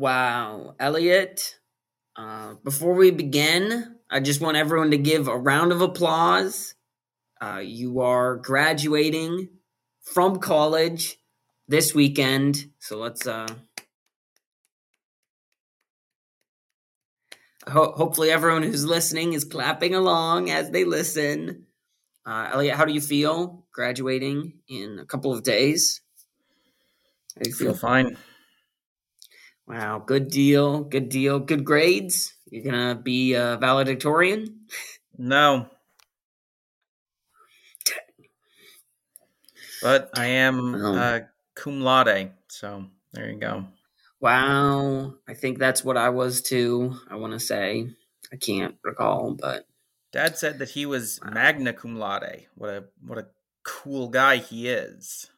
Wow, Elliot. Uh, before we begin, I just want everyone to give a round of applause. Uh, you are graduating from college this weekend, so let's. Uh, ho- hopefully, everyone who's listening is clapping along as they listen. Uh, Elliot, how do you feel graduating in a couple of days? How do you feel? feel fine. Wow, good deal, good deal, good grades. You're gonna be a valedictorian? No. But I am uh, cum laude, so there you go. Wow, I think that's what I was too. I want to say I can't recall, but Dad said that he was wow. magna cum laude. What a what a cool guy he is.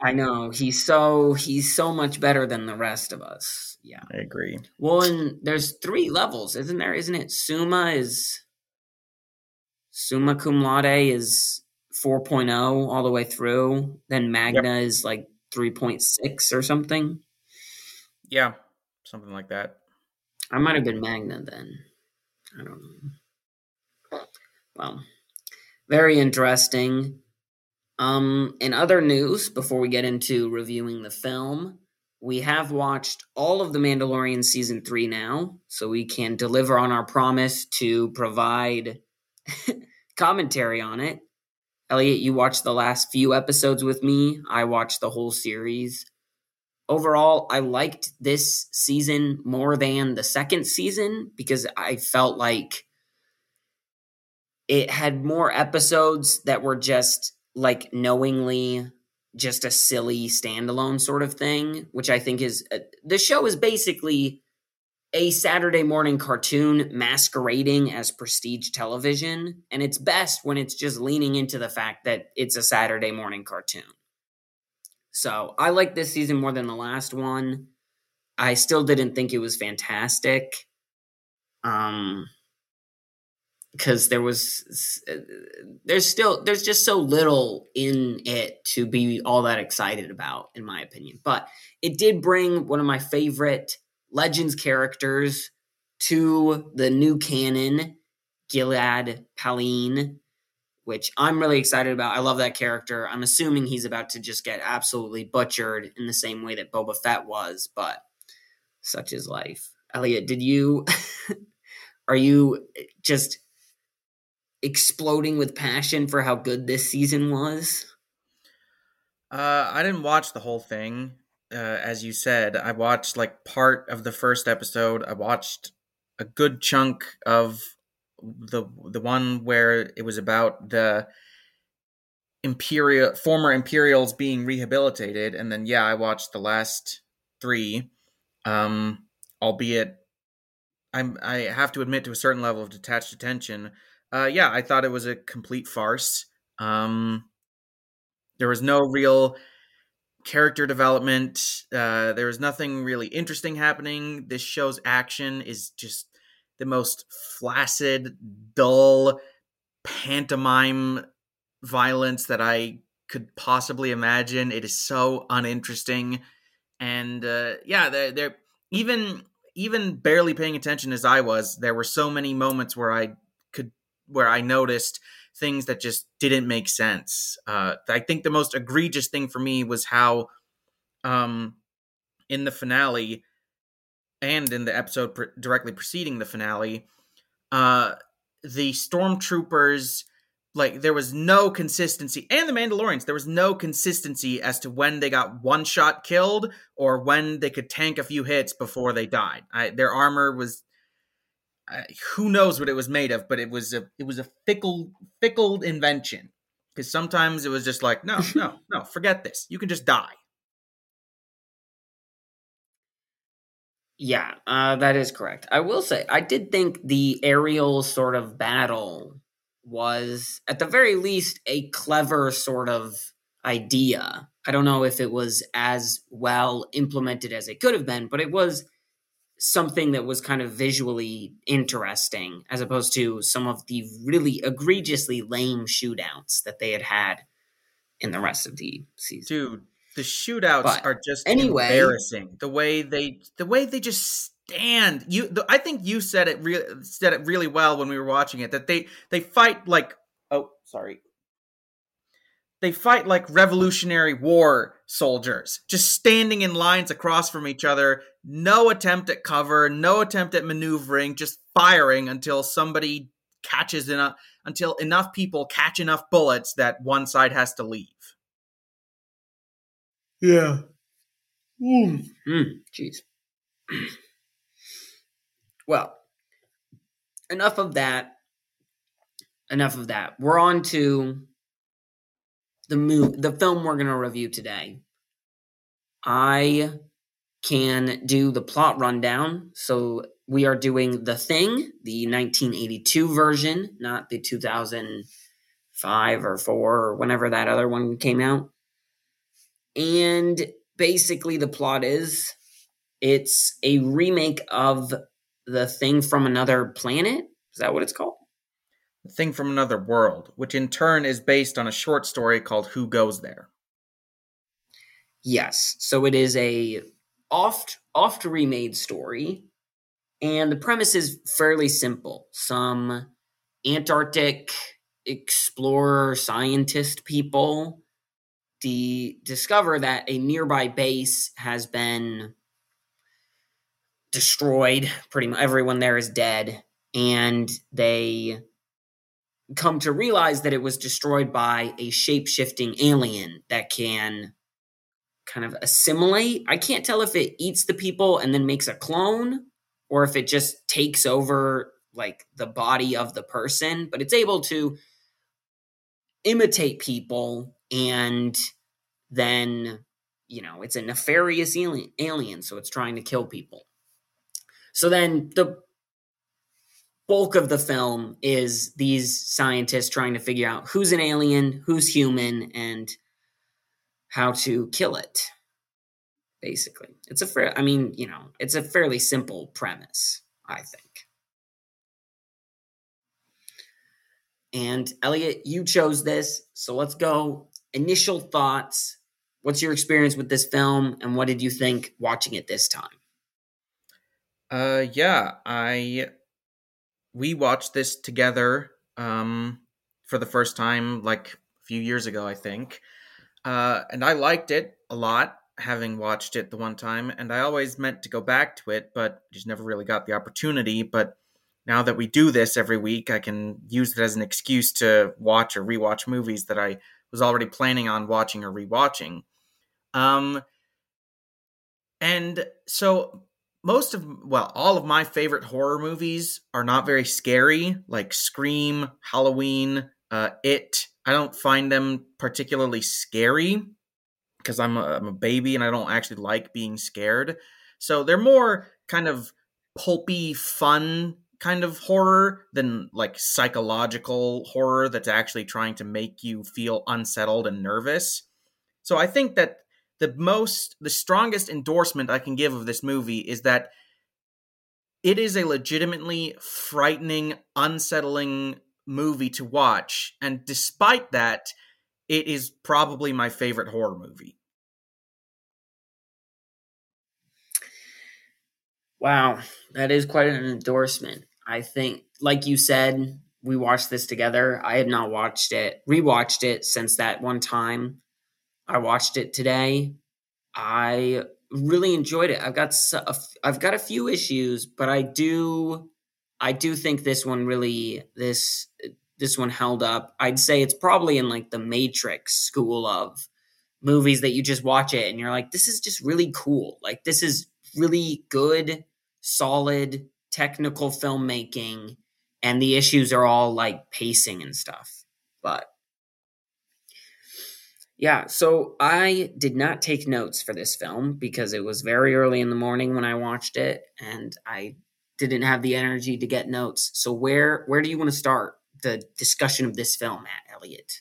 I know he's so he's so much better than the rest of us. Yeah, I agree. Well, and there's three levels, isn't there? Isn't it? Summa is summa cum laude is 4.0 all the way through. Then magna yep. is like 3.6 or something. Yeah, something like that. I might have been magna then. I don't know. Well, very interesting. Um, in other news, before we get into reviewing the film, we have watched all of The Mandalorian season three now, so we can deliver on our promise to provide commentary on it. Elliot, you watched the last few episodes with me. I watched the whole series. Overall, I liked this season more than the second season because I felt like it had more episodes that were just like knowingly just a silly standalone sort of thing, which I think is uh, the show is basically a Saturday morning cartoon masquerading as prestige television. And it's best when it's just leaning into the fact that it's a Saturday morning cartoon. So I like this season more than the last one. I still didn't think it was fantastic. Um, because there was uh, there's still there's just so little in it to be all that excited about in my opinion but it did bring one of my favorite legends characters to the new canon Gilad Pellaeon which I'm really excited about. I love that character. I'm assuming he's about to just get absolutely butchered in the same way that Boba Fett was, but such is life. Elliot, did you are you just exploding with passion for how good this season was? Uh, I didn't watch the whole thing. Uh, as you said, I watched like part of the first episode. I watched a good chunk of the the one where it was about the imperial former imperials being rehabilitated, and then yeah, I watched the last three. Um, albeit, I'm I have to admit to a certain level of detached attention uh, yeah, I thought it was a complete farce. Um, there was no real character development. Uh, there was nothing really interesting happening. This show's action is just the most flaccid, dull pantomime violence that I could possibly imagine. It is so uninteresting, and uh, yeah, they're, they're even even barely paying attention as I was. There were so many moments where I where I noticed things that just didn't make sense. Uh, I think the most egregious thing for me was how, um, in the finale, and in the episode directly preceding the finale, uh, the stormtroopers like there was no consistency and the mandalorians there was no consistency as to when they got one shot killed or when they could tank a few hits before they died I, their armor was uh, who knows what it was made of but it was a it was a fickle fickle invention. Because sometimes it was just like no no no forget this. You can just die. Yeah uh, that is correct. I will say i did think the aerial sort of battle was at the very least a clever sort of idea. I don't know if it was as well implemented as it could have been, but it was something that was kind of visually interesting as opposed to some of the really egregiously lame shootouts that they had had in the rest of the season. Dude, the shootouts But are just anyway- embarrassing. The way they the way they just stand. You the, I think you said it re- said it really well when we were watching it that they they fight like oh, sorry. They fight like Revolutionary War soldiers, just standing in lines across from each other, no attempt at cover, no attempt at maneuvering, just firing until somebody catches enough until enough people catch enough bullets that one side has to leave. Yeah. Mm. Jeez. well, enough of that. Enough of that. We're on to the move, the film we're going to review today. I can do the plot rundown. So we are doing The Thing, the 1982 version, not the 2005 or 4 or whenever that other one came out. And basically, the plot is it's a remake of The Thing from Another Planet. Is that what it's called? The Thing from Another World, which in turn is based on a short story called Who Goes There. Yes. So it is a oft oft remade story, and the premise is fairly simple. Some Antarctic explorer scientist people de- discover that a nearby base has been destroyed. Pretty much everyone there is dead, and they come to realize that it was destroyed by a shape shifting alien that can kind of assimilate. I can't tell if it eats the people and then makes a clone or if it just takes over like the body of the person, but it's able to imitate people and then you know, it's a nefarious alien, alien so it's trying to kill people. So then the bulk of the film is these scientists trying to figure out who's an alien, who's human and how to kill it basically. It's a fair i mean you know it's a fairly simple premise i think. And elliot you chose this so let's go. Initial thoughts. What's your experience with this film and what did you think watching it this time? Uh yeah, I we watched this together um for the first time like a few years ago, I think. Uh and I liked it a lot having watched it the one time and I always meant to go back to it, but just never really got the opportunity, but now that we do this every week, I can use it as an excuse to watch or rewatch movies that I was already planning on watching or rewatching. Um and so most of well all of my favorite horror movies are not very scary like scream halloween uh, it. I don't find them particularly scary because I'm I'm a baby and i don't actually like being scared. So they're more kind of pulpy fun kind of horror than like psychological horror that's actually trying to make you feel unsettled and nervous. So i think that the most the strongest endorsement I can give of this movie is that it is a legitimately frightening, unsettling movie to watch, and despite that, it is probably my favorite horror movie. Wow, that is quite an endorsement. I think, like you said, we watched this together. I had not watched it, rewatched it since that one time. I watched it today. I really enjoyed it. I've got I've got a few issues, but I do I do think this one really this this one held up. I'd say it's probably in like the Matrix school of movies that you just watch it and you're like, this is just really cool. Like this is really good, solid, technical filmmaking, and the issues are all like pacing and stuff. But yeah, so I did not take notes for this film because it was very early in the morning when I watched it and I didn't have the energy to get notes. So where where do you want to start the discussion of this film at, Elliot?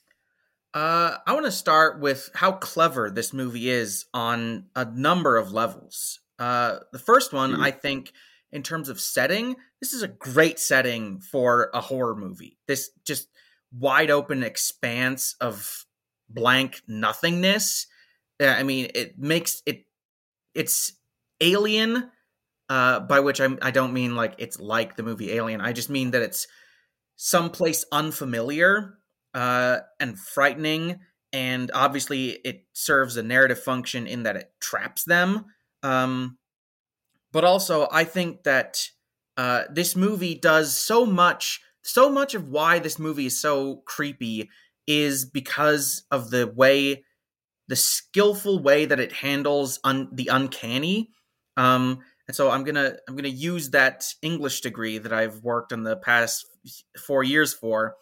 Uh, I want to start with how clever this movie is on a number of levels. Uh, the first one, mm-hmm. I think, in terms of setting, this is a great setting for a horror movie. This just wide open expanse of blank nothingness. I mean, it makes it it's alien, uh, by which I'm, I don't mean like it's like the movie Alien. I just mean that it's someplace unfamiliar uh, and frightening, and obviously it serves a narrative function in that it traps them. Um, but also, I think that uh, this movie does so much. So much of why this movie is so creepy is because of the way, the skillful way that it handles un- the uncanny. Um, and so I'm gonna I'm gonna use that English degree that I've worked in the past four years for,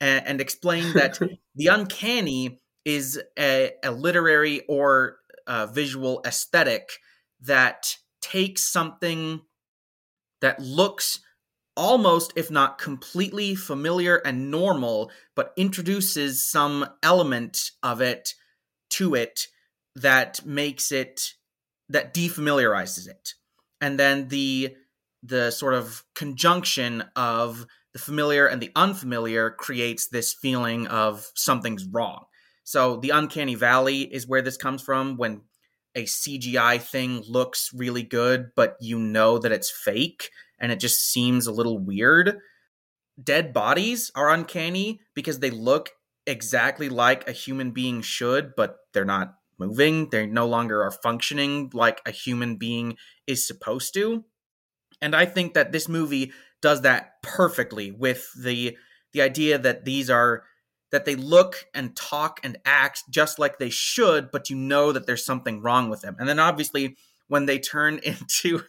and, and explain that the uncanny is a, a literary or a visual aesthetic that takes something that looks almost, if not completely familiar and normal, but introduces some element of it to it that makes it that defamiliarizes it. And then the the sort of conjunction of the familiar and the unfamiliar creates this feeling of something's wrong. So the uncanny valley is where this comes from when a CGI thing looks really good, but you know that it's fake and it just seems a little weird. Dead bodies are uncanny because they look exactly like a human being should, but they're not moving. They no longer are functioning like a human being is supposed to. And I think that this movie does that perfectly with the the idea that these are that they look and talk and act just like they should, but you know that there's something wrong with them. And then obviously when they turn into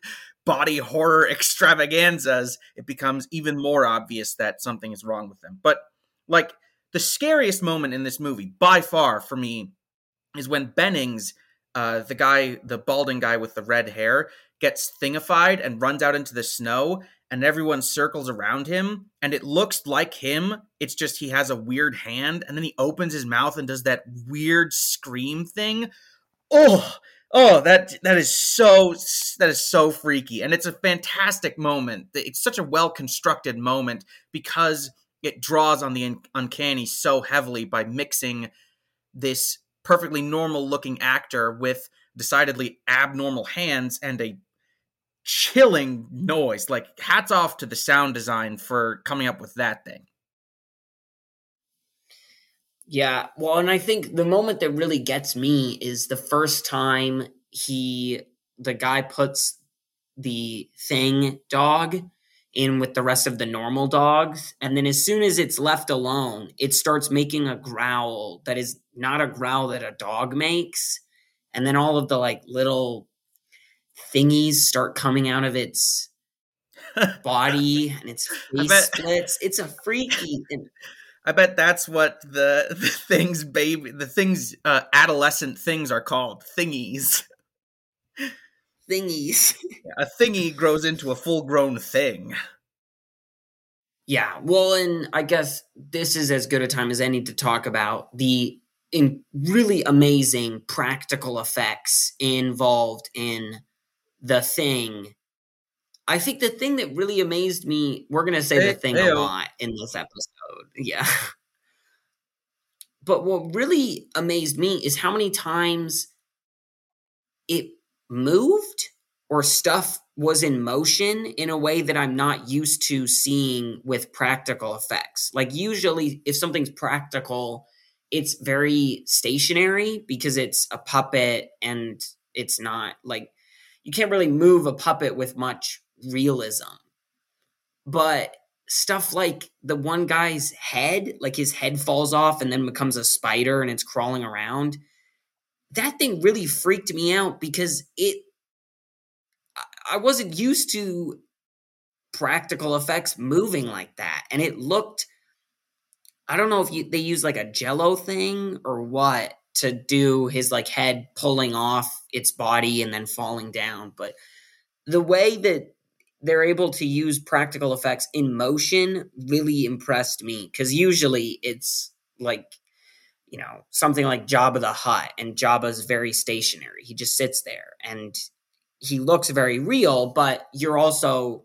body horror extravaganzas, it becomes even more obvious that something is wrong with them. But like the scariest moment in this movie, by far for me, is when Bennings, uh, the guy, the balding guy with the red hair, gets thingified and runs out into the snow, and everyone circles around him, and it looks like him. It's just he has a weird hand, and then he opens his mouth and does that weird scream thing. Oh, oh, that that is so that is so freaky, and it's a fantastic moment. It's such a well constructed moment because it draws on the uncanny so heavily by mixing this perfectly normal looking actor with decidedly abnormal hands and a chilling noise. Like hats off to the sound design for coming up with that thing. Yeah, well, and I think the moment that really gets me is the first time he the guy puts the thing dog in with the rest of the normal dogs and then as soon as it's left alone it starts making a growl that is not a growl that a dog makes and then all of the like little thingies start coming out of its body and its face splits. It's a freaky. And, I bet that's what the, the things baby the things uh, adolescent things are called thingies. Thingies. a thingy grows into a full grown thing. Yeah, well, and I guess this is as good a time as any to talk about the in really amazing practical effects involved in the thing. I think the thing that really amazed me, we're going to say the thing a lot in this episode. Yeah. but what really amazed me is how many times it moved or stuff was in motion in a way that I'm not used to seeing with practical effects. Like, usually, if something's practical, it's very stationary because it's a puppet and it's not like you can't really move a puppet with much realism. But stuff like the one guy's head, like his head falls off and then becomes a spider and it's crawling around. That thing really freaked me out because it I wasn't used to practical effects moving like that and it looked I don't know if you, they use like a jello thing or what to do his like head pulling off its body and then falling down, but the way that they're able to use practical effects in motion really impressed me because usually it's like you know something like Jabba the Hutt and Jabba's very stationary. He just sits there and he looks very real, but you're also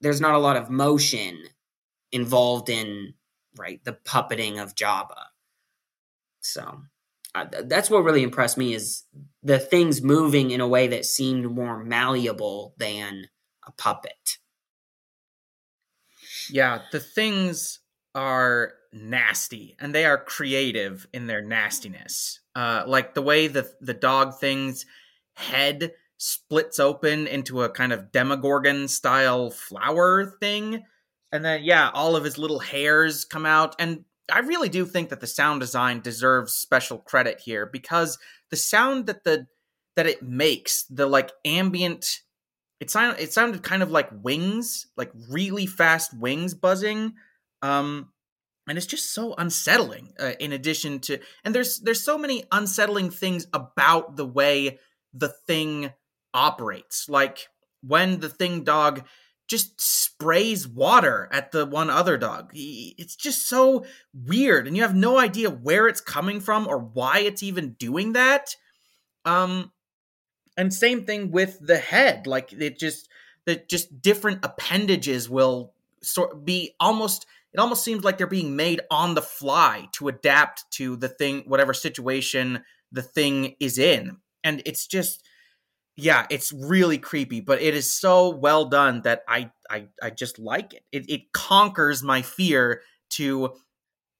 there's not a lot of motion involved in right the puppeting of Jabba. So uh, that's what really impressed me is the things moving in a way that seemed more malleable than a puppet. Yeah, the things are nasty and they are creative in their nastiness. Uh, like the way the the dog thing's head splits open into a kind of demogorgon style flower thing and then yeah all of his little hairs come out and i really do think that the sound design deserves special credit here because the sound that the that it makes the like ambient it sounded it sounded kind of like wings, like really fast wings buzzing. Um, and it's just so unsettling. Uh, in addition to, and there's there's so many unsettling things about the way the thing operates. Like when the thing dog just sprays water at the one other dog. It's just so weird, and you have no idea where it's coming from or why it's even doing that. Um, and same thing with the head like it just the just different appendages will sort be almost it almost seems like they're being made on the fly to adapt to the thing whatever situation the thing is in and it's just yeah it's really creepy but it is so well done that i i, I just like it. it it conquers my fear to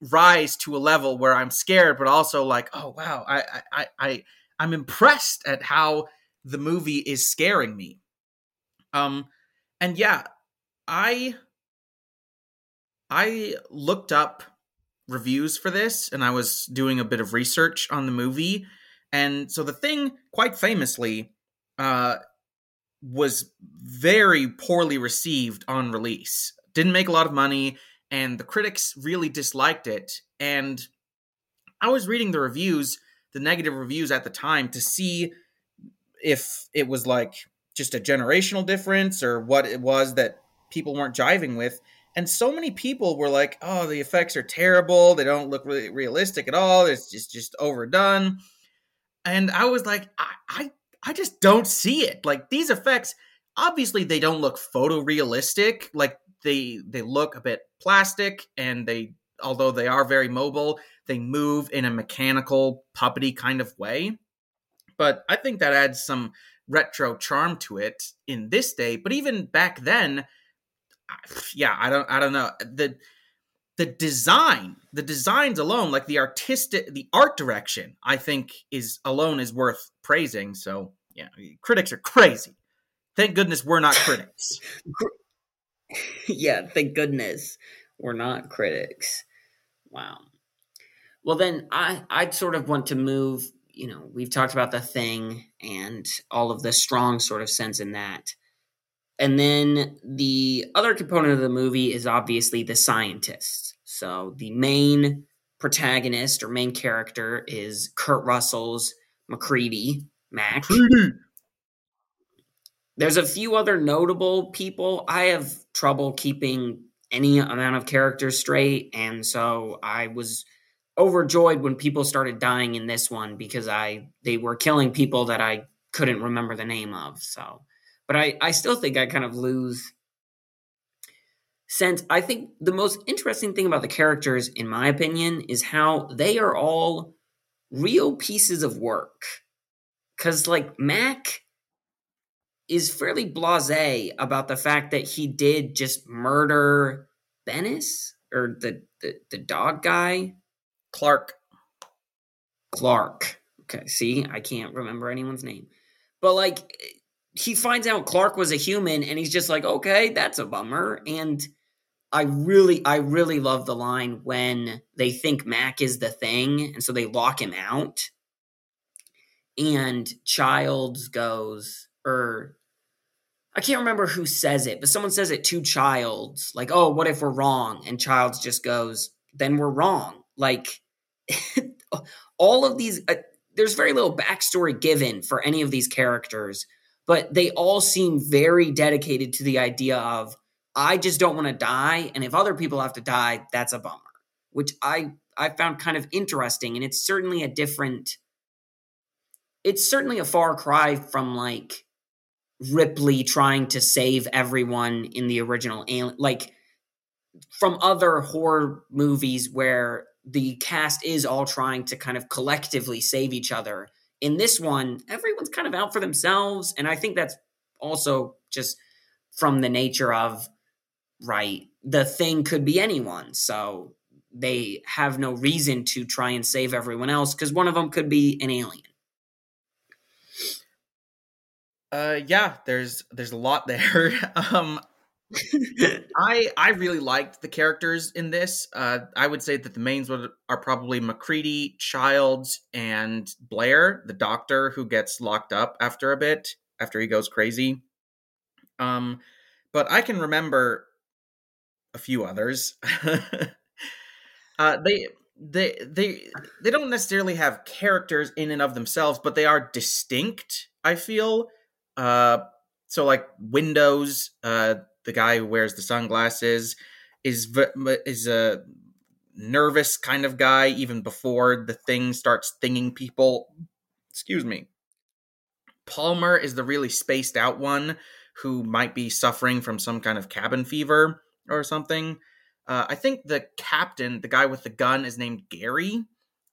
rise to a level where i'm scared but also like oh wow i i i i'm impressed at how the movie is scaring me. Um and yeah, I I looked up reviews for this and I was doing a bit of research on the movie and so the thing quite famously uh was very poorly received on release. Didn't make a lot of money and the critics really disliked it and I was reading the reviews, the negative reviews at the time to see if it was like just a generational difference or what it was that people weren't jiving with. And so many people were like, "Oh, the effects are terrible. They don't look really realistic at all. It's just just overdone." And I was like, I, I, I just don't see it. Like these effects, obviously, they don't look photorealistic. Like they they look a bit plastic, and they although they are very mobile, they move in a mechanical, puppety kind of way but I think that adds some retro charm to it in this day. But even back then, yeah, I don't, I don't know the the design, the designs alone, like the artistic, the art direction, I think is alone is worth praising. So yeah, critics are crazy. Thank goodness we're not critics. yeah, thank goodness we're not critics. Wow. Well, then I I'd sort of want to move you know, we've talked about the thing and all of the strong sort of sense in that. And then the other component of the movie is obviously the scientist. So the main protagonist or main character is Kurt Russell's MacReady, Mac. MacReady. There's a few other notable people. I have trouble keeping any amount of characters straight, and so I was overjoyed when people started dying in this one because I they were killing people that I couldn't remember the name of. So, but I I still think I kind of lose sense. I think the most interesting thing about the characters, in my opinion, is how they are all real pieces of work. Cause like Mac is fairly blasé about the fact that he did just murder Bennis or the, the the dog guy Clark. Clark. Okay, see, I can't remember anyone's name. But like he finds out Clark was a human and he's just like, "Okay, that's a bummer." And I really, I really love the line when they think Mac is the thing, and so they lock him out. And Childs goes, or I can't remember who says it, but someone says it to Childs, like, "Oh, what if we're wrong?" And Childs just goes, "Then we're wrong." Like all of these, uh, there's very little backstory given for any of these characters, but they all seem very dedicated to the idea of I just don't want to die, and if other people have to die, that's a bummer. Which I I found kind of interesting, and it's certainly a different. It's certainly a far cry from like Ripley trying to save everyone in the original Alien, like from other horror movies where the cast is all trying to kind of collectively save each other. In this one, everyone's kind of out for themselves, and I think that's also just from the nature of right? The thing could be anyone. So they have no reason to try and save everyone else because one of them could be an alien. Uh yeah, there's there's a lot there. um I I really liked the characters in this. Uh I would say that the mains are probably MacReady, Childs, and Blair, the doctor who gets locked up after a bit after he goes crazy. Um but I can remember a few others. uh, they they they they don't necessarily have characters in and of themselves, but they are distinct. I feel. Uh, so like Windows, uh, the guy who wears the sunglasses, is is a nervous kind of guy even before the thing starts thinging people. Excuse me. Palmer is the really spaced out one who might be suffering from some kind of cabin fever or something. Uh, I think the captain, the guy with the gun, is named Gary.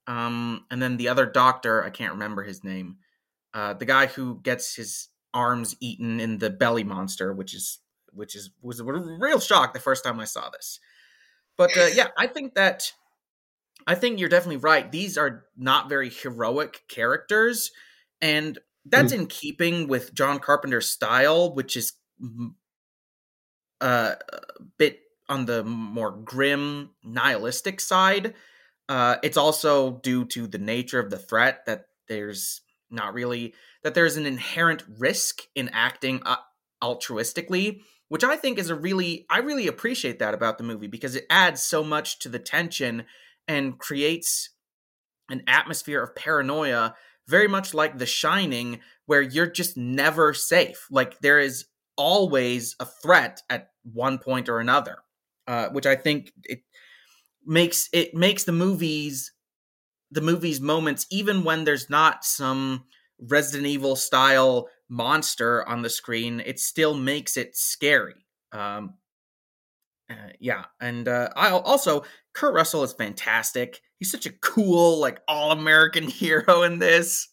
Um, and then the other doctor, I can't remember his name. Uh, the guy who gets his arms eaten in the belly monster, which is which is was a real shock the first time I saw this. But uh, yeah, I think that I think you're definitely right. These are not very heroic characters, and that's mm. in keeping with John Carpenter's style, which is uh, a bit on the more grim, nihilistic side. Uh, it's also due to the nature of the threat that there's not really that there's an inherent risk in acting uh, altruistically, which I think is a really I really appreciate that about the movie because it adds so much to the tension and creates an atmosphere of paranoia very much like The Shining where you're just never safe. Like there is always a threat at one point or another, uh, which I think it makes it makes the movies the movies moments even when there's not some Resident Evil style monster on the screen, it still makes it scary. Um, uh, yeah, and uh, I also Kurt Russell is fantastic. He's such a cool, like all American hero in this,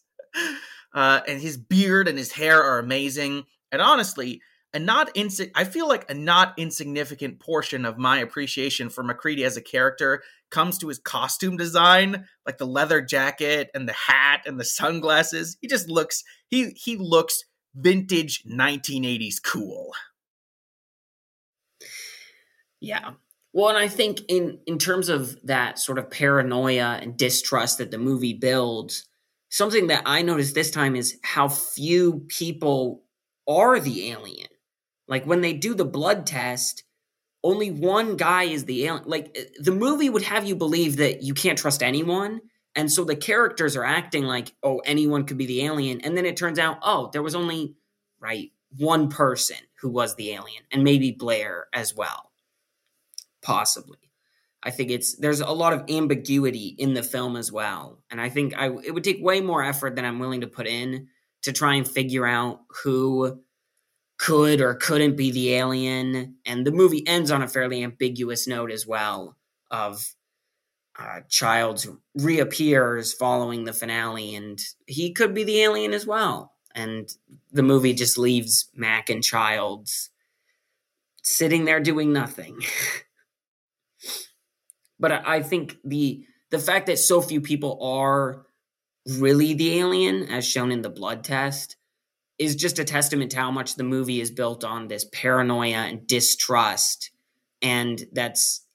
uh, and his beard and his hair are amazing. And honestly, a not insi- I feel like a not insignificant portion of my appreciation for MacReady as a character comes to his costume design, like the leather jacket and the hat and the sunglasses. He just looks he he looks vintage 1980s cool. Yeah. Well, and I think in in terms of that sort of paranoia and distrust that the movie builds, something that I noticed this time is how few people are the alien like when they do the blood test, only one guy is the alien. Like eh, the movie would have you believe that you can't trust anyone. And so the characters are acting like, oh, anyone could be the alien. And then it turns out, oh, there was only, right, one person who was the alien, and maybe Blair as well. Possibly. I think it's there's a lot of ambiguity in the film as well. And I think I it would take way more effort than I'm willing to put in to try and figure out who could or couldn't be the alien. And the movie ends on a fairly ambiguous note as well of uh, Childs reappears following the finale, and he could be the alien as well. And the movie just leaves Mac and Childs sitting there doing nothing. but I, think the the fact that so few people are really the alien, as shown in the blood test, is just a testament to how much the movie is built on this paranoia and distrust and that's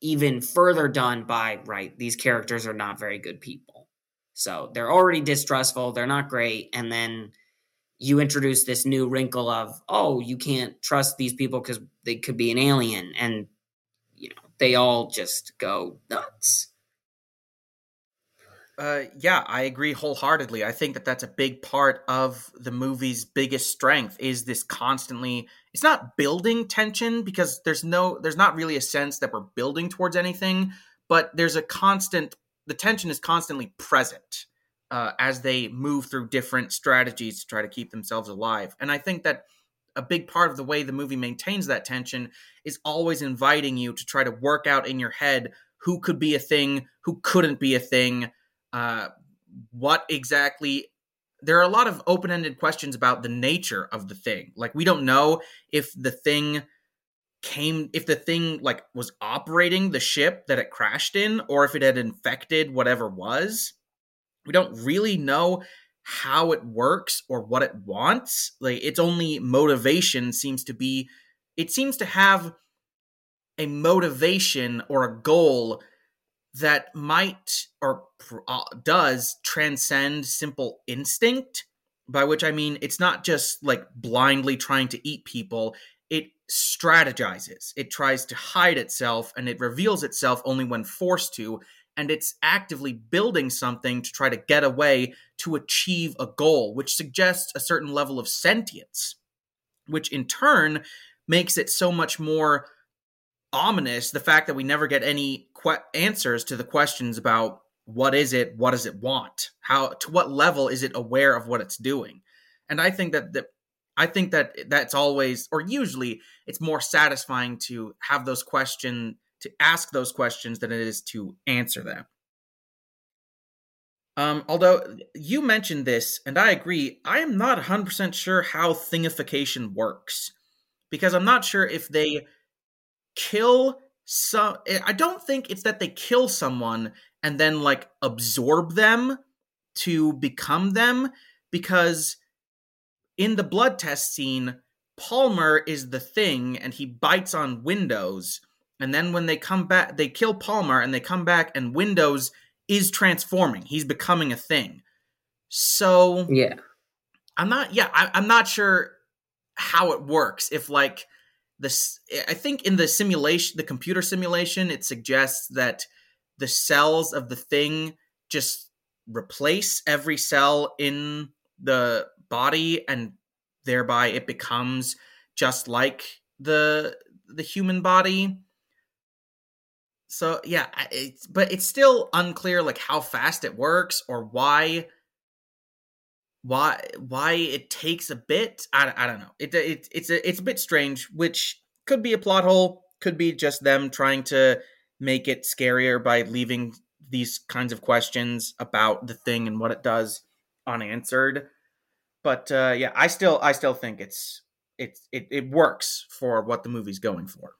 even further done by right these characters are not very good people. So they're already distrustful they're not great and then you introduce this new wrinkle of oh you can't trust these people because they could be an alien and you know they all just go nuts uh, yeah, I agree wholeheartedly. I think that that's a big part of the movie's biggest strength is this constantly. It's not building tension because there's no, there's not really a sense that we're building towards anything, but there's a constant. The tension is constantly present uh, as they move through different strategies to try to keep themselves alive, and I think that a big part of the way the movie maintains that tension is always inviting you to try to work out in your head who could be a thing, who couldn't be a thing uh, what exactly there are a lot of open-ended questions about the nature of the thing. Like we don't know if the thing came if the thing like was operating the ship that it crashed in or if it had infected whatever was. We don't really know how it works or what it wants. Like its only motivation seems to be it seems to have a motivation or a goal that might or uh, does transcend simple instinct by which i mean it's not just like blindly trying to eat people. It strategizes. It tries to hide itself and it reveals itself only when forced to and it's actively building something to try to get away to achieve a goal which suggests a certain level of sentience which in turn makes it so much more ominous the fact that we never get any que- answers to the questions about what is it what does it want? How to what level is it aware of what it's doing? And i think that that i think that that's always or usually it's more satisfying to have those questions to ask those questions than it is to answer them. Um, although you mentioned this, and I agree, I am not 100% sure how thingification works. Because I'm not sure if they kill some I don't think it's that they kill someone and then like absorb them to become them because in the blood test scene Palmer is the thing and he bites on Windows. And then when they come back they kill Palmer and they come back and Windows is transforming. He's becoming a thing. So yeah. I'm not yeah I, I'm not sure how it works. If like this i think in the simulation the computer simulation it suggests that the cells of the thing just replace every cell in the body and thereby it becomes just like the the human body. So yeah it's but it's still unclear like how fast it works or why why why it takes a bit. I, I don't know. It, it it's a, it's a bit strange which could be a plot hole could be just them trying to make it scarier by leaving these kinds of questions about the thing and what it does unanswered. But uh, yeah i still i still think it's it's it, it works for what the movie's going for.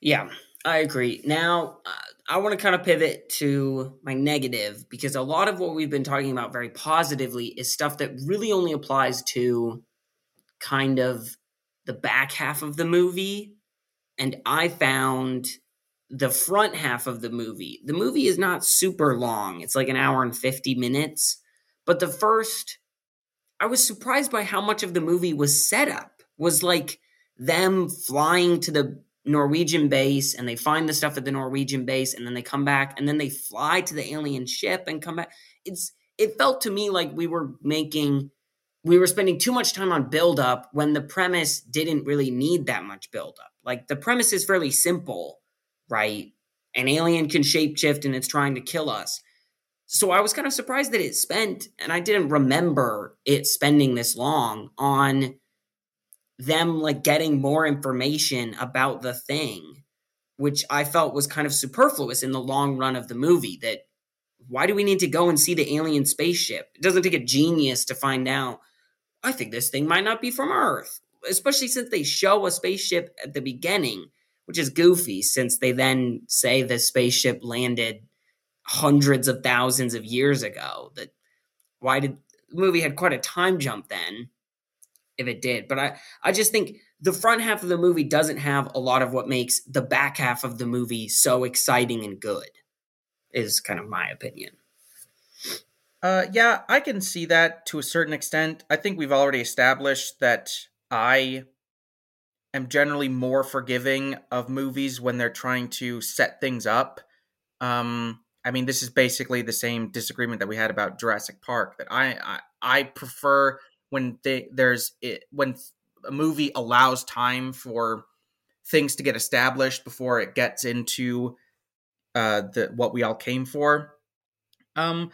Yeah i agree. Now uh, I want to kind of pivot to my negative because a lot of what we've been talking about very positively is stuff that really only applies to kind of the back half of the movie. And I found the front half of the movie. The movie is not super long, it's like an hour and 50 minutes. But the first, I was surprised by how much of the movie was set up, was like them flying to the Norwegian base and they find the stuff at the Norwegian base and then they come back and then they fly to the alien ship and come back. It's it felt to me like we were making we were spending too much time on build up when the premise didn't really need that much build up. Like the premise is fairly simple, right? An alien can shapeshift and it's trying to kill us. So I was kind of surprised that it spent and I didn't remember it spending this long on them like getting more information about the thing, which I felt was kind of superfluous in the long run of the movie. That why do we need to go and see the alien spaceship? It doesn't take a genius to find out. I think this thing might not be from Earth, especially since they show a spaceship at the beginning, which is goofy since they then say the spaceship landed hundreds of thousands of years ago. That why did the movie had quite a time jump then? if it did. But I, I just think the front half of the movie doesn't have a lot of what makes the back half of the movie so exciting and good. Is kind of my opinion. Uh, yeah, I can see that to a certain extent. I think we've already established that I am generally more forgiving of movies when they're trying to set things up. Um, I mean, this is basically the same disagreement that we had about Jurassic Park. That I I, I prefer when they, there's it, when a movie allows time for things to get established before it gets into uh, the what we all came for. Um,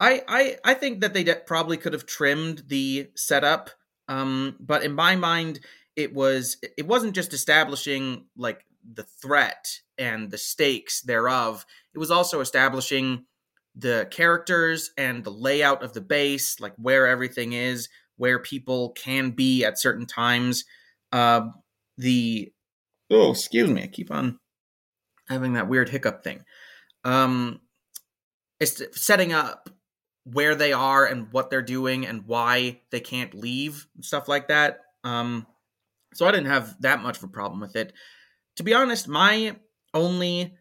I I I think that they de- probably could have trimmed the setup. Um, but in my mind, it was it wasn't just establishing like the threat and the stakes thereof. It was also establishing the characters and the layout of the base, like where everything is, where people can be at certain times. Uh, the oh, excuse me, I keep on having that weird hiccup thing. Um, it's setting up where they are and what they're doing and why they can't leave stuff like that. Um, so I didn't have that much of a problem with it. To be honest, my only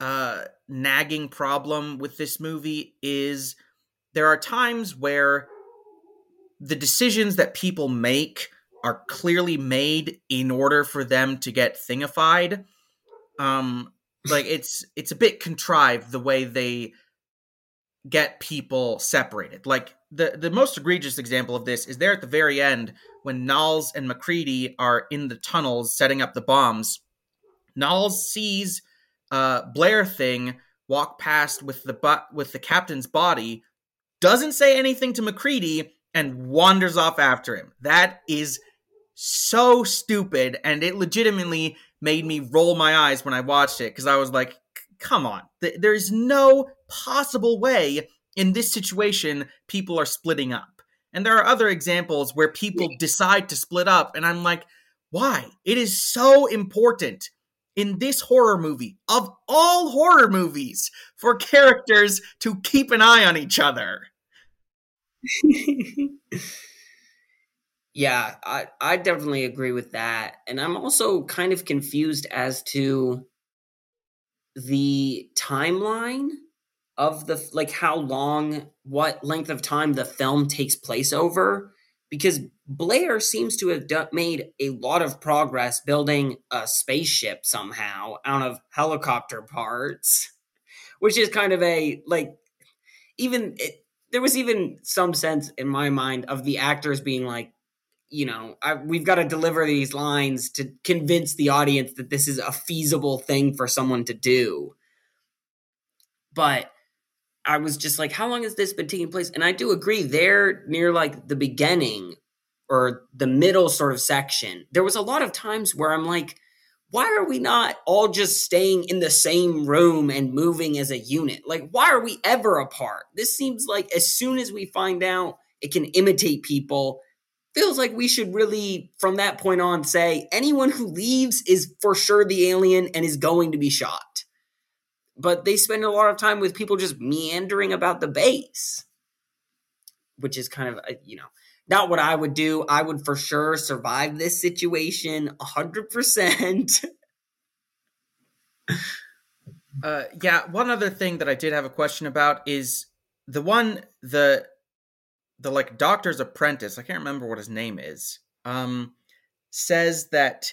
uh, nagging problem with this movie is there are times where the decisions that people make are clearly made in order for them to get thingified. Um, like it's it's a bit contrived the way they get people separated. Like the the most egregious example of this is there at the very end when Nauls and MacReady are in the tunnels setting up the bombs. Nauls sees uh, Blair thing walk past with the but with the captain's body, doesn't say anything to MacReady, and wanders off after him. That is so stupid, and it legitimately made me roll my eyes when I watched it because I was like, come on. There's no possible way in this situation people are splitting up. And there are other examples where people decide to split up, and I'm like, why? It is so important in this horror movie, of all horror movies, for characters to keep an eye on each other. yeah, I, I definitely agree with that. And I'm also kind of confused as to the timeline of the like how long what length of time the film takes place over because Blair seems to have done, made a lot of progress building a spaceship somehow out of helicopter parts which is kind of a like even it, there was even some sense in my mind of the actors being like you know, I, we've got to deliver these lines to convince the audience that this is a feasible thing for someone to do. But I was just like, how long has this been taking place? And I do agree, there near like the beginning or the middle sort of section, there was a lot of times where I'm like, why are we not all just staying in the same room and moving as a unit? Like, why are we ever apart? This seems like as soon as we find out it can imitate people, feels like we should really, from that point on, say anyone who leaves is for sure the alien and is going to be shot. But they spend a lot of time with people just meandering about the base, which is kind of, a, you know, not what I would do. I would for sure survive this situation 100%. uh, yeah, one other thing that I did have a question about is the one, the the like doctor's apprentice, I can't remember what his name is, um, says that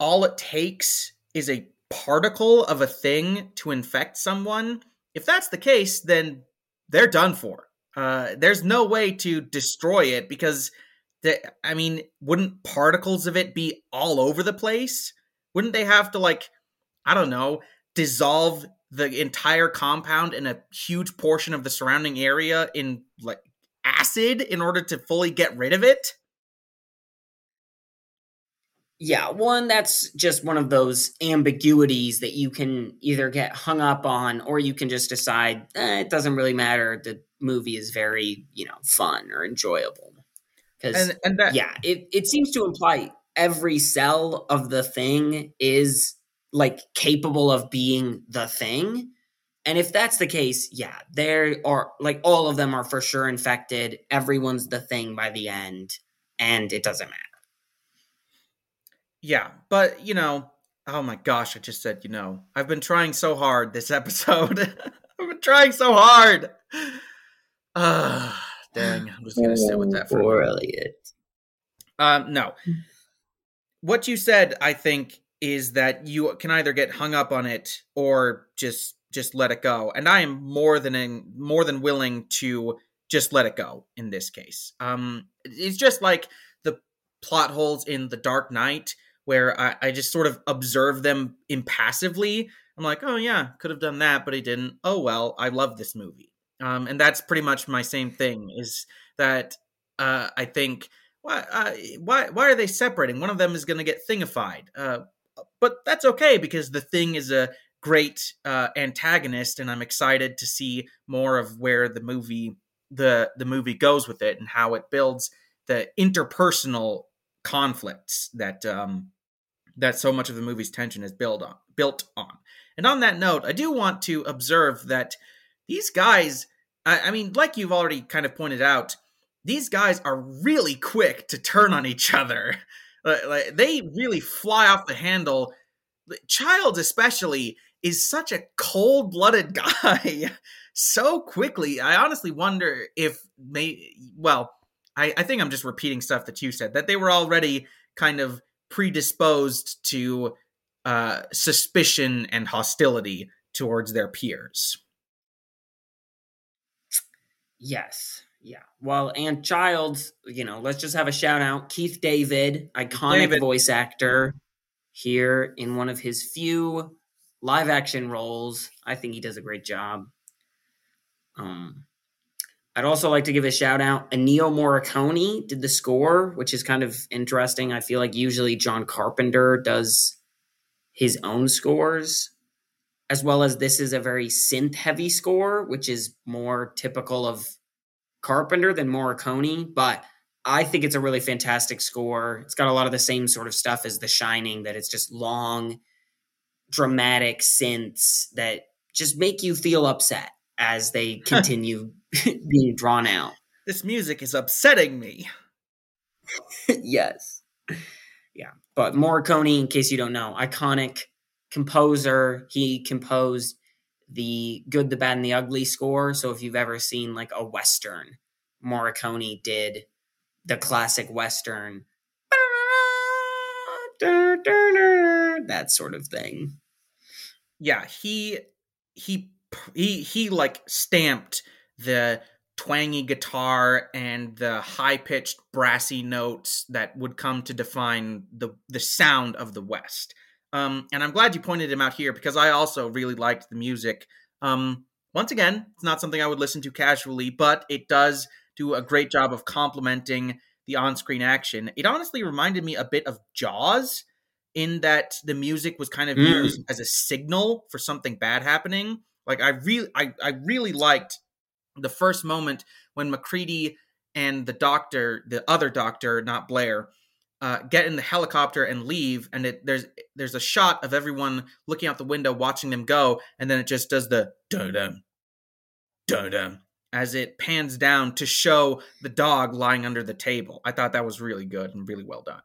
all it takes is a particle of a thing to infect someone. If that's the case, then they're done for. Uh, there's no way to destroy it because, the, I mean, wouldn't particles of it be all over the place? Wouldn't they have to like, I don't know, dissolve the entire compound in a huge portion of the surrounding area in like acid in order to fully get rid of it? Yeah, one that's just one of those ambiguities that you can either get hung up on or you can just decide eh, it doesn't really matter. The movie is very, you know, fun or enjoyable. Because yeah, it, it seems to imply every cell of the thing is like capable of being the thing. And if that's the case, yeah, there are like all of them are for sure infected. Everyone's the thing by the end, and it doesn't matter. Yeah, but you know, oh my gosh, I just said you know. I've been trying so hard this episode. I've been trying so hard. Ah, dang. I'm just gonna sit with that for Poor a minute. Elliot. Um, no. What you said, I think, is that you can either get hung up on it or just just let it go. And I am more than in, more than willing to just let it go in this case. Um, it's just like the plot holes in The Dark Knight, where I, I just sort of observe them impassively. I'm like, oh yeah, could have done that, but I didn't. Oh well, I love this movie. Um, and that's pretty much my same thing. Is that uh, I think why uh, why why are they separating? One of them is going to get thingified. Uh, but that's okay because the thing is a great uh, antagonist, and I'm excited to see more of where the movie the the movie goes with it and how it builds the interpersonal conflicts that um, that so much of the movie's tension is built on built on. And on that note, I do want to observe that these guys, I, I mean, like you've already kind of pointed out, these guys are really quick to turn on each other. Like, they really fly off the handle. Childs, especially, is such a cold blooded guy so quickly. I honestly wonder if, may well, I, I think I'm just repeating stuff that you said, that they were already kind of predisposed to uh, suspicion and hostility towards their peers. Yes. Yeah. Well, and Childs, you know, let's just have a shout out. Keith David, iconic David. voice actor, here in one of his few live action roles. I think he does a great job. Um, I'd also like to give a shout out. Ennio Morricone did the score, which is kind of interesting. I feel like usually John Carpenter does his own scores, as well as this is a very synth heavy score, which is more typical of Carpenter than Morricone. But I think it's a really fantastic score. It's got a lot of the same sort of stuff as The Shining, that it's just long, dramatic synths that just make you feel upset as they continue being drawn out. This music is upsetting me. yes. Yeah. But Morricone, in case you don't know, iconic composer. He composed the Good, the Bad, and the Ugly score. So if you've ever seen like a Western, Morricone did the classic Western. That sort of thing. Yeah, he he he he like stamped the twangy guitar and the high pitched brassy notes that would come to define the the sound of the West. Um, and I'm glad you pointed him out here because I also really liked the music. Um, once again, it's not something I would listen to casually, but it does do a great job of complementing the on-screen action. It honestly reminded me a bit of Jaws in that the music was kind of Mm. used as a signal for something bad happening. Like I really I, I really liked the first moment when MacReady and the doctor, the other doctor, not Blair, uh, get in the helicopter and leave, and it, there's there's a shot of everyone looking out the window watching them go, and then it just does the dun dun dun dun as it pans down to show the dog lying under the table. I thought that was really good and really well done.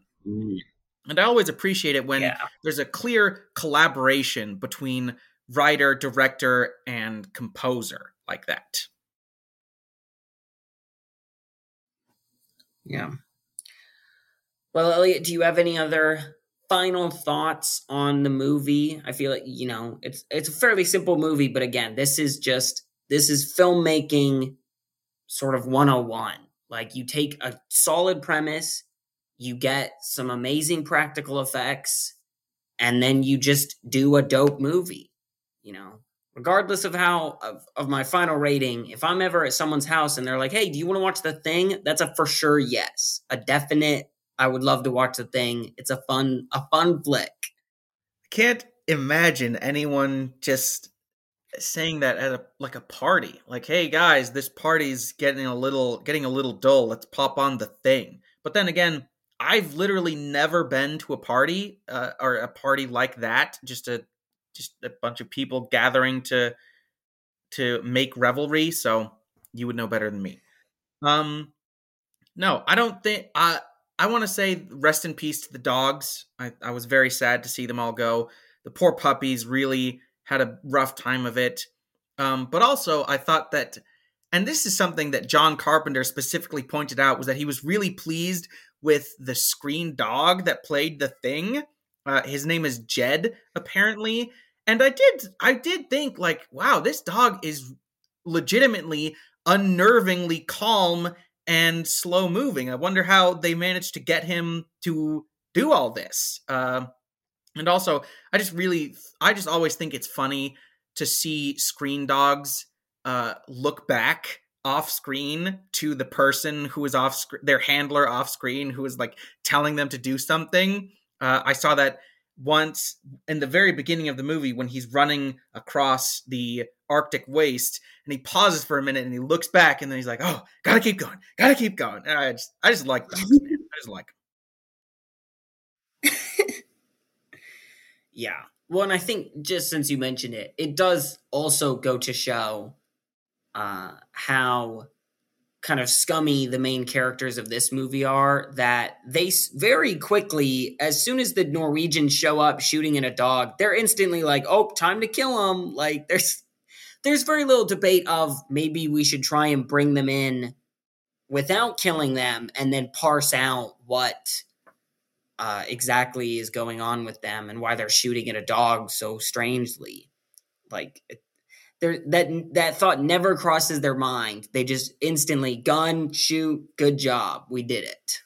And I always appreciate it when yeah. there's a clear collaboration between writer, director, and composer like that. Yeah. Well, Elliot, do you have any other final thoughts on the movie? I feel like, you know, it's it's a fairly simple movie, but again, this is just this is filmmaking sort of 101. Like you take a solid premise, you get some amazing practical effects, and then you just do a dope movie, you know. Regardless of how of, of my final rating, if I'm ever at someone's house and they're like, "Hey, do you want to watch the thing?" That's a for sure yes. A definite I would love to watch the thing. It's a fun a fun flick. I can't imagine anyone just saying that at a like a party. Like, hey guys, this party's getting a little getting a little dull. Let's pop on the thing. But then again, I've literally never been to a party uh, or a party like that. Just a just a bunch of people gathering to to make revelry. So you would know better than me. Um, no, I don't think. I I want to say rest in peace to the dogs. I, I was very sad to see them all go. The poor puppies really had a rough time of it. Um, but also, I thought that, and this is something that John Carpenter specifically pointed out, was that he was really pleased with the screen dog that played the thing. Uh, his name is Jed, apparently. And I did, I did think like, wow, this dog is legitimately unnervingly calm and slow moving. I wonder how they managed to get him to do all this. Uh, and also, I just really, I just always think it's funny to see screen dogs uh, look back off screen to the person who is off screen, their handler off screen, who is like telling them to do something. Uh, I saw that once in the very beginning of the movie when he's running across the Arctic waste and he pauses for a minute and he looks back and then he's like, "Oh, gotta keep going, gotta keep going." And I just, I just like that. I just like. yeah. Well, and I think just since you mentioned it, it does also go to show uh, how kind of scummy the main characters of this movie are that they very quickly as soon as the norwegians show up shooting at a dog they're instantly like oh time to kill them like there's there's very little debate of maybe we should try and bring them in without killing them and then parse out what uh, exactly is going on with them and why they're shooting at a dog so strangely. Like that that thought never crosses their mind. They just instantly gun, shoot, good job, we did it.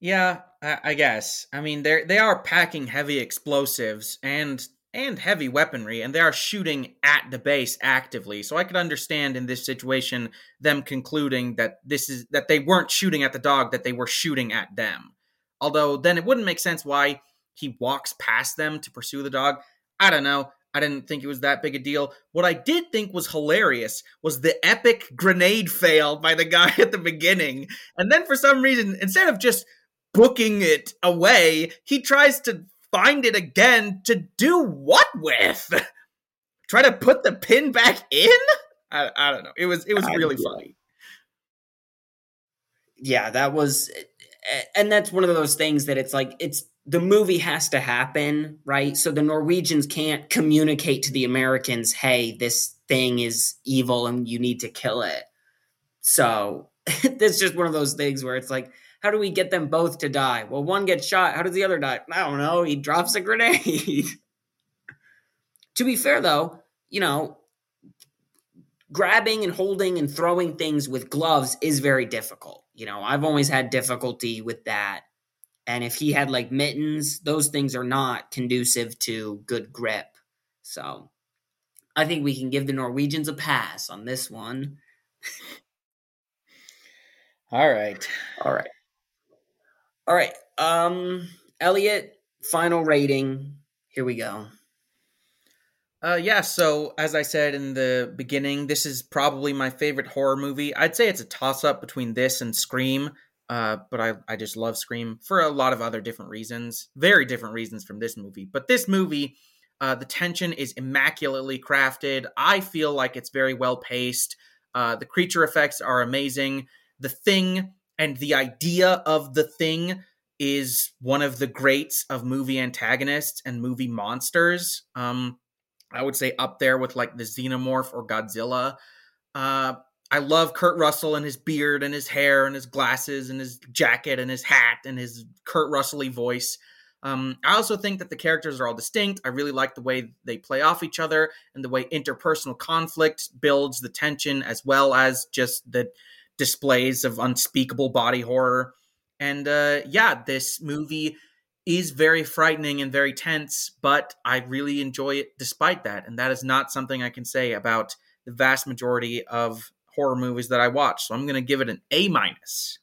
Yeah, I, I guess. I mean, they they are packing heavy explosives and and heavy weaponry, and they are shooting at the base actively. So I could understand in this situation them concluding that this is that they weren't shooting at the dog, that they were shooting at them. Although then it wouldn't make sense why he walks past them to pursue the dog. I don't know. I didn't think it was that big a deal. What I did think was hilarious was the epic grenade fail by the guy at the beginning. And then for some reason, instead of just booking it away, he tries to find it again to do what with? Try to put the pin back in? I, I don't know. It was it was really funny. Yeah, that was and that's one of those things that it's like it's the movie has to happen, right? So the Norwegians can't communicate to the Americans, hey, this thing is evil and you need to kill it. So it's just one of those things where it's like, how do we get them both to die? Well, one gets shot. How does the other die? I don't know. He drops a grenade. to be fair, though, you know, grabbing and holding and throwing things with gloves is very difficult. You know, I've always had difficulty with that. And if he had like mittens, those things are not conducive to good grip. So I think we can give the Norwegians a pass on this one. All right. All right. All right. Um Elliot, final rating. Here we go. Uh yeah, so as I said in the beginning, this is probably my favorite horror movie. I'd say it's a toss up between this and Scream. Uh, but I, I just love Scream for a lot of other different reasons, very different reasons from this movie. But this movie, uh, the tension is immaculately crafted. I feel like it's very well paced. Uh, the creature effects are amazing. The thing and the idea of the thing is one of the greats of movie antagonists and movie monsters. Um, I would say up there with like the Xenomorph or Godzilla. Uh, I love Kurt Russell and his beard and his hair and his glasses and his jacket and his hat and his Kurt Russell voice. Um, I also think that the characters are all distinct. I really like the way they play off each other and the way interpersonal conflict builds the tension as well as just the displays of unspeakable body horror. And uh, yeah, this movie is very frightening and very tense, but I really enjoy it despite that. And that is not something I can say about the vast majority of horror movies that I watch. So I'm going to give it an A minus.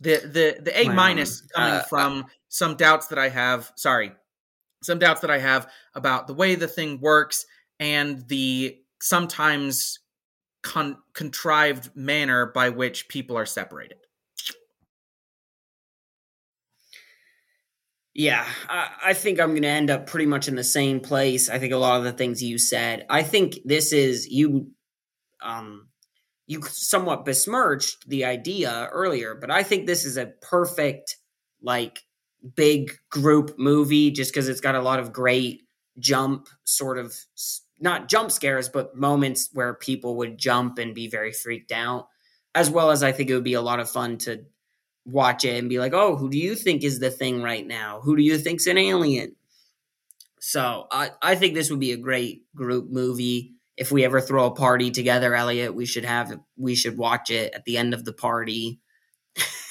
The the the A minus coming uh, uh, from some doubts that I have. Sorry, some doubts that I have about the way the thing works and the sometimes con- contrived manner by which people are separated. Yeah, I, I, think I'm going to end up pretty much in the same place. I think a lot of the things you said. I think this is you um, you somewhat besmirched the idea earlier, but I think this is a perfect like big group movie just because it's got a lot of great jump sort of not jump scares, but moments where people would jump and be very freaked out. As well as I think it would be a lot of fun to watch it and be like, oh, who do you think is the thing right now? Who do you think's an alien? So I, I think this would be a great group movie. If we ever throw a party together, Elliot, we should have we should watch it at the end of the party.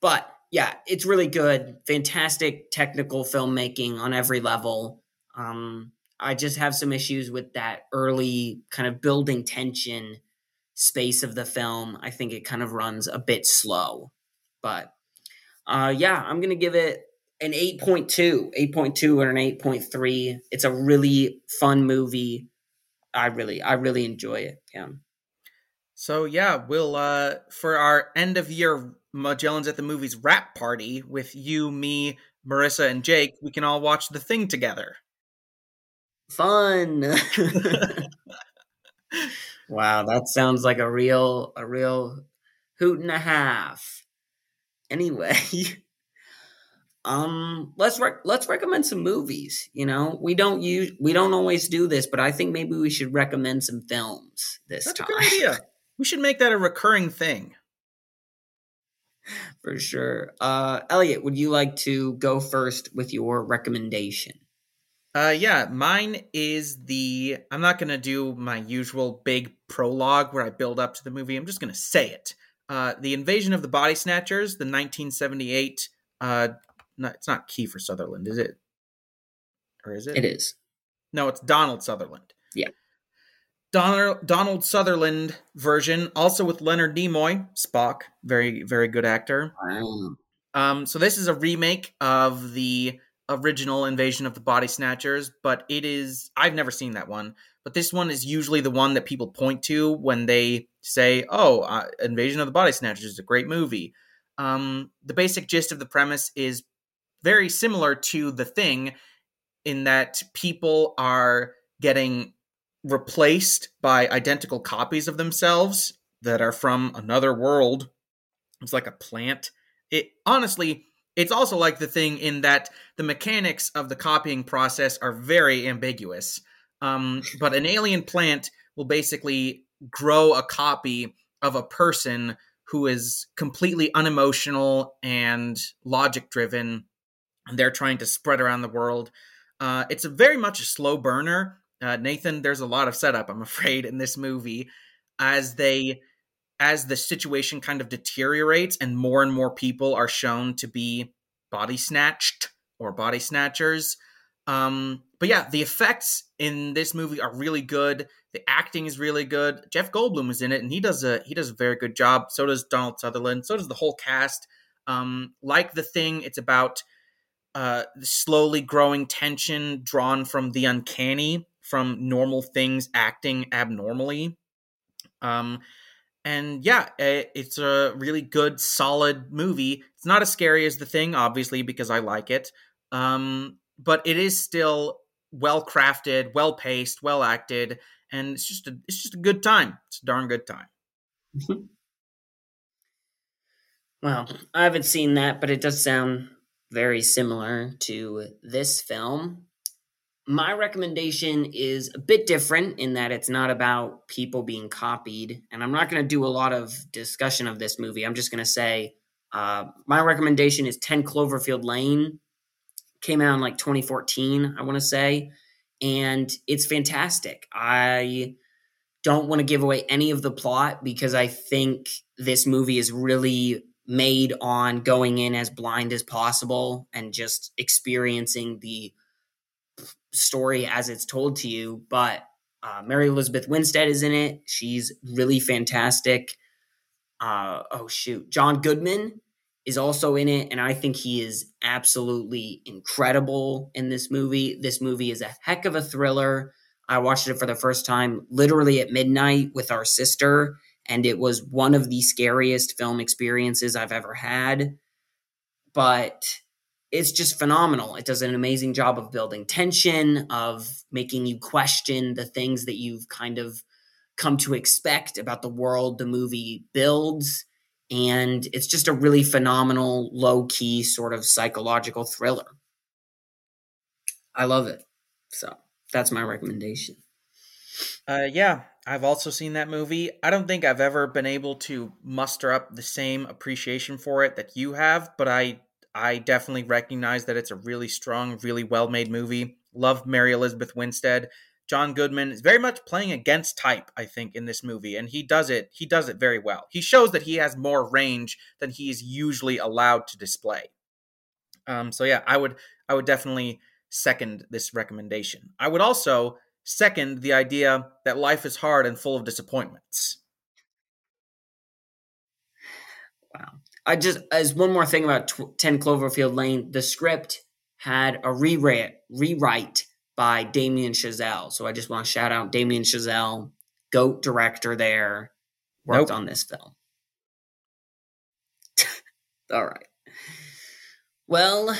but yeah, it's really good. Fantastic technical filmmaking on every level. Um, I just have some issues with that early kind of building tension space of the film. I think it kind of runs a bit slow. But uh, yeah, I'm going to give it an 8.2, 8.2 or an 8.3. It's a really fun movie. I really, I really enjoy it. Yeah. So yeah, we'll uh for our end of year Magellan's at the movies wrap party with you, me, Marissa, and Jake, we can all watch the thing together. Fun. wow, that sounds like a real a real hoot and a half. Anyway, um let's rec- let's recommend some movies, you know? We don't use we don't always do this, but I think maybe we should recommend some films this That's time. a good idea. We should make that a recurring thing. For sure. Uh Elliot, would you like to go first with your recommendation? Uh, yeah, mine is the. I'm not gonna do my usual big prologue where I build up to the movie. I'm just gonna say it. Uh, the Invasion of the Body Snatchers, the 1978. Uh, not, it's not Kiefer Sutherland, is it? Or is it? It is. No, it's Donald Sutherland. Yeah. Donald Donald Sutherland version, also with Leonard Nimoy, Spock, very very good actor. Wow. Um, so this is a remake of the original Invasion of the Body Snatchers, but it is I've never seen that one. But this one is usually the one that people point to when they say, "Oh, uh, Invasion of the Body Snatchers is a great movie." Um, the basic gist of the premise is very similar to The Thing, in that people are getting replaced by identical copies of themselves that are from another world. It's like a plant. It honestly it's also like the thing in that the mechanics of the copying process are very ambiguous. Um, but an alien plant will basically grow a copy of a person who is completely unemotional and logic driven. They're trying to spread around the world. Uh, it's a very much a slow burner. Uh, Nathan, there's a lot of setup, I'm afraid, in this movie as they as the situation kind of deteriorates and more and more people are shown to be body snatched or body snatchers. Um, but yeah, the effects in this movie are really good. The acting is really good. Jeff Goldblum is in it, and he does a he does a very good job. So does Donald Sutherland. So does the whole cast. Um, like the thing, it's about uh, slowly growing tension drawn from the uncanny, from normal things acting abnormally. Um, and yeah, it's a really good, solid movie. It's not as scary as the thing, obviously, because I like it. Um, but it is still well crafted, well paced, well acted, and it's just a it's just a good time. It's a darn good time. well, I haven't seen that, but it does sound very similar to this film my recommendation is a bit different in that it's not about people being copied. And I'm not going to do a lot of discussion of this movie. I'm just going to say uh, my recommendation is 10 Cloverfield Lane. Came out in like 2014, I want to say. And it's fantastic. I don't want to give away any of the plot because I think this movie is really made on going in as blind as possible and just experiencing the story as it's told to you, but uh, Mary Elizabeth Winstead is in it. She's really fantastic. Uh, oh shoot, John Goodman is also in it, and I think he is absolutely incredible in this movie. This movie is a heck of a thriller. I watched it for the first time literally at midnight with our sister, and it was one of the scariest film experiences I've ever had. But it's just phenomenal. It does an amazing job of building tension, of making you question the things that you've kind of come to expect about the world the movie builds. And it's just a really phenomenal, low key sort of psychological thriller. I love it. So that's my recommendation. Uh, yeah, I've also seen that movie. I don't think I've ever been able to muster up the same appreciation for it that you have, but I I definitely recognize that it's a really strong, really well made movie. Love Mary Elizabeth Winstead. John Goodman is very much playing against type, I think, in this movie, and he does it. He does it very well. He shows that he has more range than he is usually allowed to display. Um, so yeah, I would I would definitely second this recommendation. I would also second the idea that life is hard and full of disappointments. Wow. I just as one more thing about 10 Cloverfield Lane, the script had a rewrite rewrite by Damien Chazelle. So I just want to shout out Damien Chazelle, goat director there, worked nope. on this film. All right. Well,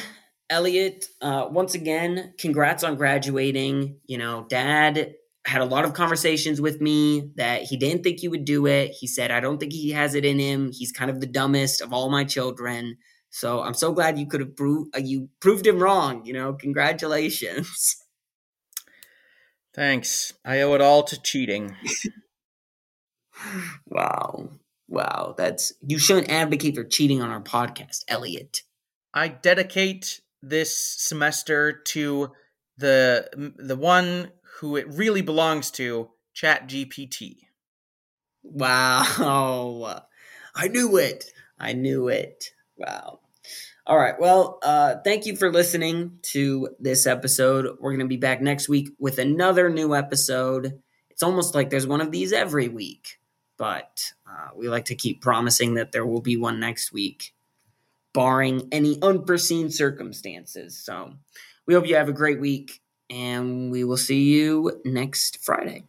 Elliot, uh, once again, congrats on graduating. You know, dad had a lot of conversations with me that he didn't think you would do it. He said, I don't think he has it in him. He's kind of the dumbest of all my children. So I'm so glad you could have proved uh, you proved him wrong. You know, congratulations. Thanks. I owe it all to cheating. wow. Wow. That's you shouldn't advocate for cheating on our podcast, Elliot. I dedicate this semester to the the one who it really belongs to, ChatGPT. Wow. I knew it. I knew it. Wow. All right. Well, uh, thank you for listening to this episode. We're going to be back next week with another new episode. It's almost like there's one of these every week, but uh, we like to keep promising that there will be one next week, barring any unforeseen circumstances. So we hope you have a great week and we will see you next Friday.